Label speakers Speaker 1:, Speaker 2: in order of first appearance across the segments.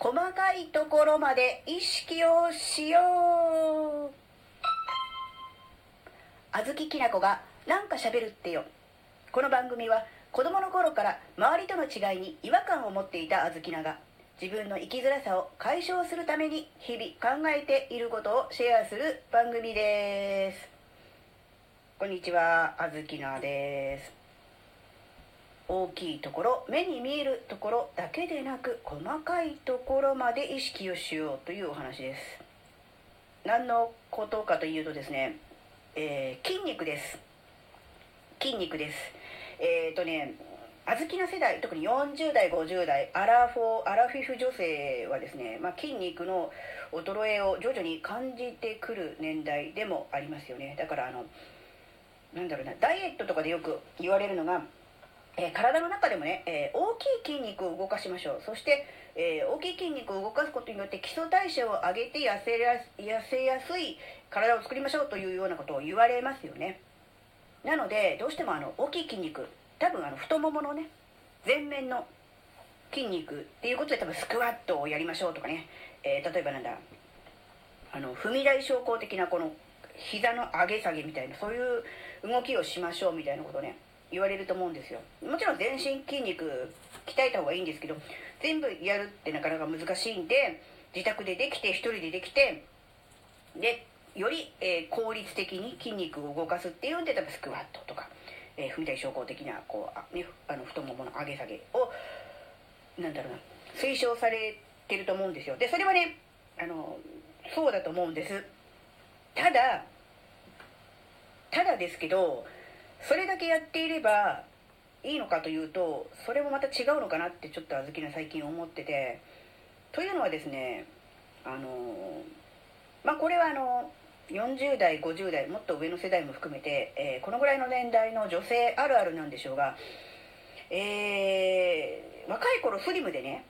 Speaker 1: 細かいところまで意識をしよう。あずききなこがなんか喋るってよ。この番組は子供の頃から周りとの違いに違和感を持っていたあずきなが自分の生きづらさを解消するために日々考えていることをシェアする番組です。こんにちはあずきなです。大きいところ目に見えるところだけでなく細かいところまで意識をしようというお話です。何のことかというとですね、えー、筋肉です。筋肉です。えっ、ー、とね小豆の世代特に40代50代アラフォーアラフィフ女性はですね、まあ、筋肉の衰えを徐々に感じてくる年代でもありますよね。だからあのなんだろうなダイエットとかでよく言われるのがえ、体の中でもね、えー、大きい筋肉を動かしましょう。そして、えー、大きい筋肉を動かすことによって基礎代謝を上げて痩せや痩せやすい体を作りましょうというようなことを言われますよね。なのでどうしてもあの大きい筋肉多分あの太もものね前面の筋肉っていうことで多分スクワットをやりましょうとかね、え例えばなんだあの踏み台昇降的なこの膝の上げ下げみたいなそういう動きをしましょうみたいなことね。言われると思うんですよ。もちろん全身筋肉鍛えた方がいいんですけど全部やるってなかなか難しいんで自宅でできて1人でできてでより、えー、効率的に筋肉を動かすっていうんで多分スクワットとか、えー、踏み台昇降的なこうあ、ね、あの太ももの上げ下げをなんだろうな推奨されてると思うんですよ。でそれはねあのそうだと思うんです。ただただですけどそれだけやっていればいいのかというとそれもまた違うのかなってちょっと小豆の最近思っててというのはですねあのまあこれはあの40代50代もっと上の世代も含めて、えー、このぐらいの年代の女性あるあるなんでしょうが、えー、若い頃スリムでね、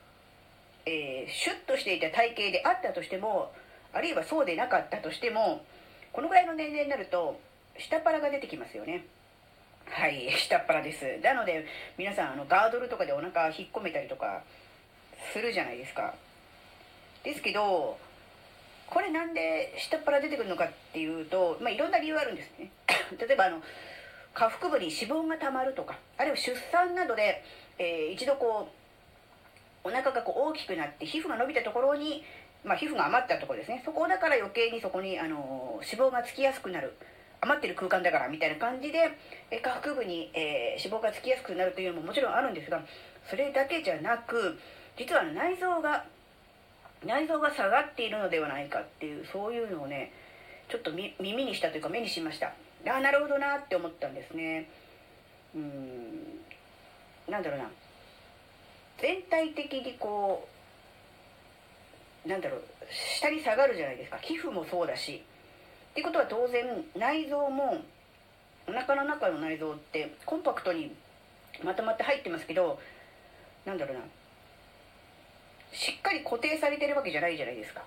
Speaker 1: えー、シュッとしていた体型であったとしてもあるいはそうでなかったとしてもこのぐらいの年齢になると下腹が出てきますよね。はい、下っ腹です。なので、皆さん、あの、ガードルとかでお腹引っ込めたりとかするじゃないですか。ですけど、これなんで下っ腹出てくるのかっていうと、まあ、いろんな理由があるんですね。例えば、あの、下腹部に脂肪がたまるとか、あるいは出産などで、えー、一度こう、お腹がこう大きくなって皮膚が伸びたところに、まあ、皮膚が余ったところですね。そこだから余計にそこに、あの、脂肪がつきやすくなる。余ってる空間だからみたいな感じで、下腹部に、えー、脂肪がつきやすくなるというのももちろんあるんですがそれだけじゃなく実は内臓が内臓が下がっているのではないかっていうそういうのをねちょっと耳にしたというか目にしました。ああなるほどなって思ったんですね。うん。なんだろうな。全体的にこうなんだろう下に下がるじゃないですか。皮膚もそうだし。っていうことは当然内臓もお腹の中の内臓ってコンパクトにまとまって入ってますけどなんだろうなしっかり固定されてるわけじゃないじゃないですか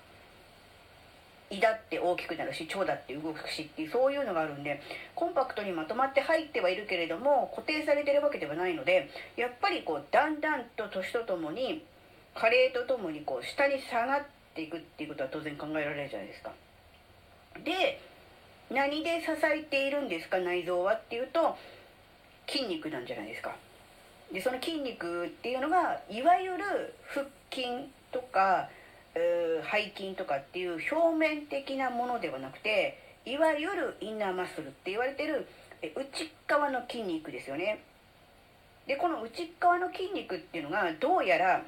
Speaker 1: 胃だって大きくなるし腸だって動くしっていうそういうのがあるんでコンパクトにまとまって入ってはいるけれども固定されてるわけではないのでやっぱりこうだんだんと年とともに加齢とともにこう下に下がっていくっていうことは当然考えられるじゃないですか。で何で支えているんですか？内臓はっていうと筋肉なんじゃないですか。でその筋肉っていうのがいわゆる腹筋とか背筋とかっていう表面的なものではなくていわゆるインナーマッスルって言われてる内側の筋肉ですよね。でこの内側の筋肉っていうのがどうやら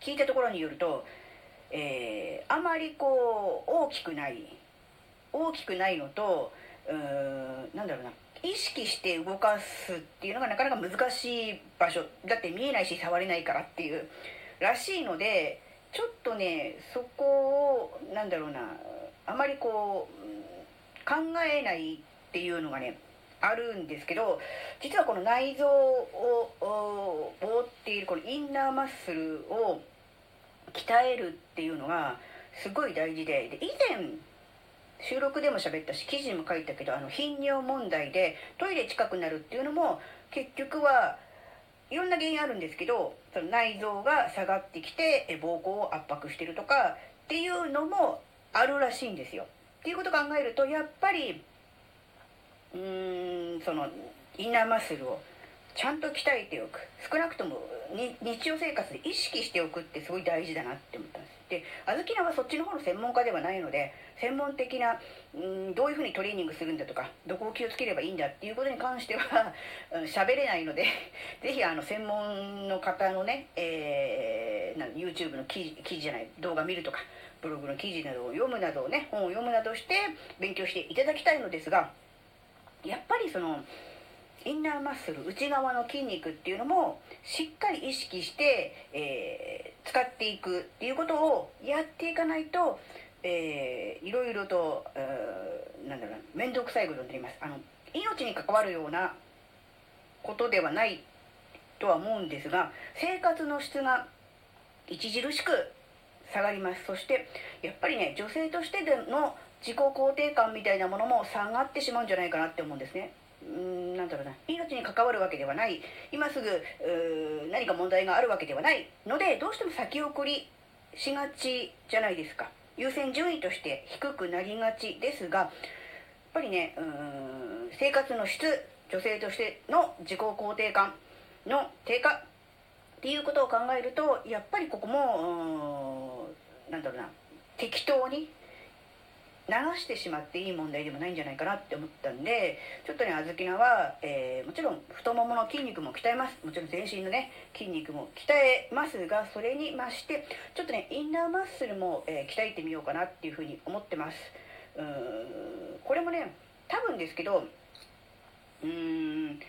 Speaker 1: 聞いたところによると、えー、あまりこう大きくない大きくないのとうーなんだろうな意識して動かすっていうのがなかなか難しい場所だって見えないし触れないからっていうらしいのでちょっとねそこをなんだろうなあまりこう考えないっていうのがねあるんですけど実はこの内臓を覆っているこのインナーマッスルを鍛えるっていうのがすごい大事でで以前収録でも喋ったし記事にも書いたけどあの頻尿問題でトイレ近くなるっていうのも結局はいろんな原因あるんですけどその内臓が下がってきて膀胱を圧迫してるとかっていうのもあるらしいんですよ。っていうことを考えるとやっぱりうーんそのインナーマッスルをちゃんと鍛えておく。少なくとも日常生活で意識しておくってすごい大事だなって思ったんです。で小豆菜はそっちの方の専門家ではないので専門的なうんどういうふうにトレーニングするんだとかどこを気をつければいいんだっていうことに関しては喋、うん、れないので ぜひあの専門の方のね、えー、な YouTube の記事記事じゃない動画見るとかブログの記事などを読むなどをね本を読むなどして勉強していただきたいのですがやっぱりそのインナーマッスル内側の筋肉っていうのもしっかり意識して、えー、使っていくっていうことをやっていかないと、えー、いろいろと、えー、なんだろう面倒くさいことになります。あの命に関わるようなことではないとは思うんですが生活の質が著しく下がります。そしてやっぱりね女性としてでの自己肯定感みたいなものも下がってしまうんじゃないかなって思うんですね。うんなんだろうな。命に関わるわけではない。今すぐ何か問題があるわけではないのでどうしても先送りしがちじゃないですか。優先順位として低くなりがちですがやっぱりねうん生活の質女性としての自己肯定感の低下っていうことを考えるとやっぱりここもなんだろうな。適当に流してしまっていい問題でもないんじゃないかなって思ったんでちょっとね小豆菜は、えー、もちろん太ももの筋肉も鍛えます。もちろん全身のね筋肉も鍛えますがそれに増してちょっとねインナーマッスルも、えー、鍛えてみようかなっていうふうに思ってます。うーんこれもね多分ですけどうーん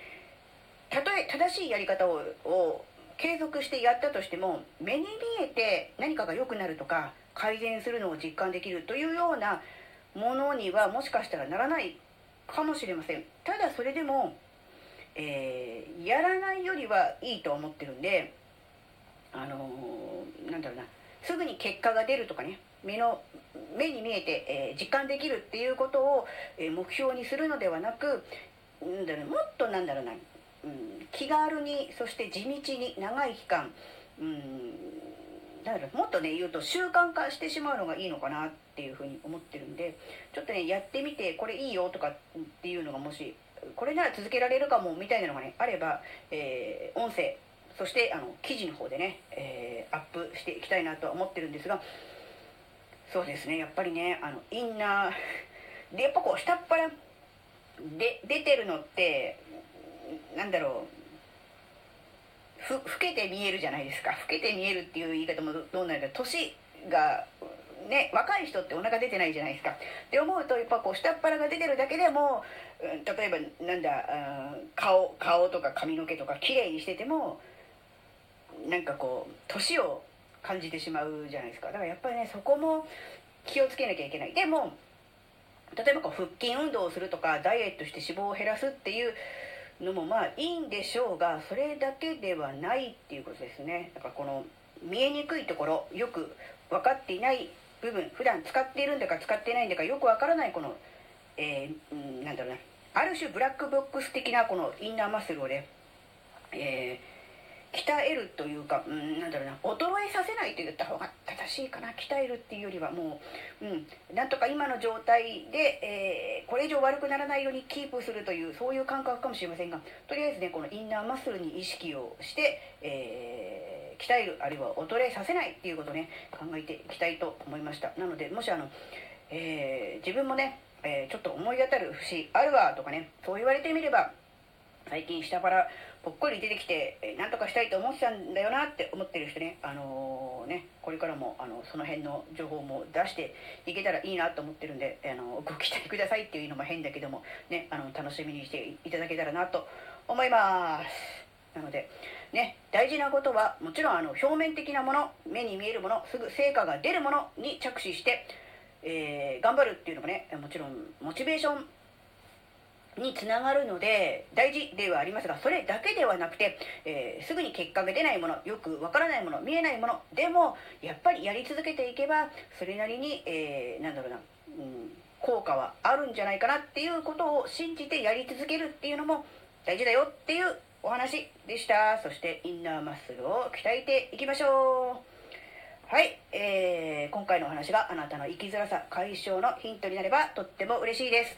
Speaker 1: たとえ正しいやり方をを継続してやったとしても目に見えて何かが良くなるとか改善するのを実感できるというようなものにはもしかしたらならないかもしれません。ただそれでも、えー、やらないよりはいいと思ってるんであのー、なんだろうなすぐに結果が出るとかね目の目に見えて、えー、実感できるっていうことを、えー、目標にするのではなくんだろうもっとなんだろうな、うん、気軽にそして地道に長い期間、うん、だからもっとね言うと習慣化してしまうのがいいのかなっていうふうに思ってるんでちょっとねやってみてこれいいよとかっていうのがもしこれなら続けられるかもみたいなのがねあれば、えー、音声そしてあの記事の方でね、えー、アップしていきたいなとは思ってるんですがそうですねやっぱりねあのインナーでやっぱこう下っ腹で出てるのってなんだろうふ老けて見えるじゃないですか。老けて見えるっていう言い方もどうなるか。年がね若い人ってお腹出てないじゃないですか。って思うとやっぱこう下っ腹が出てるだけでも、うん、例えばなんだ、うん、顔顔とか髪の毛とか綺麗にしててもなんかこう年を感じてしまうじゃないですか。だからやっぱりねそこも気をつけなきゃいけない。でも例えばこう腹筋運動をするとかダイエットして脂肪を減らすっていうのもまあいいんでしょうがそれだけではないっていうことですね。だからこの見えにくいところよく分かっていない部分普段使っているんだか使っていないんだかよくわからないこの、えー、なんだろうな。ある種ブラックボックス的なこのインナーマッスルをね、えー鍛えるというか、うん、なんだろうな衰えさせないと言った方が正しいかな。鍛えるっていうよりはもう、うん、なんとか今の状態で、えー、これ以上悪くならないようにキープするというそういう感覚かもしれませんがとりあえずねこのインナーマッスルに意識をして、えー、鍛えるあるいは衰えさせないっていうことをね考えていきたいと思いました。なのでもしあの、えー、自分もね、えちょっと思い当たる節あるわとかねそう言われてみれば最近下腹ぽっこり出てきて、えなんとかしたいと思ってたんだよなって思ってる人ね、あのー、ね、これからも、あの、その辺の情報も出していけたらいいなと思ってるんで、あの、ご期待くださいっていうのも変だけども、ね、あの、楽しみにしていただけたらなと思います。なので、ね、大事なことは、もちろん、あの、表面的なもの、目に見えるもの、すぐ成果が出るものに着手して、えー、頑張るっていうのもね、もちろん、モチベーションにつながるので大事ではありますがそれだけではなくて、えー、すぐに結果が出ないものよくわからないもの見えないものでもやっぱりやり続けていけばそれなりに、えー、なんだろうな、うん、効果はあるんじゃないかなっていうことを信じてやり続けるっていうのも大事だよっていうお話でした。そしてインナーマッスルを鍛えていきましょう。はい、えー、今回のお話があなたの生きづらさ解消のヒントになればとっても嬉しいです。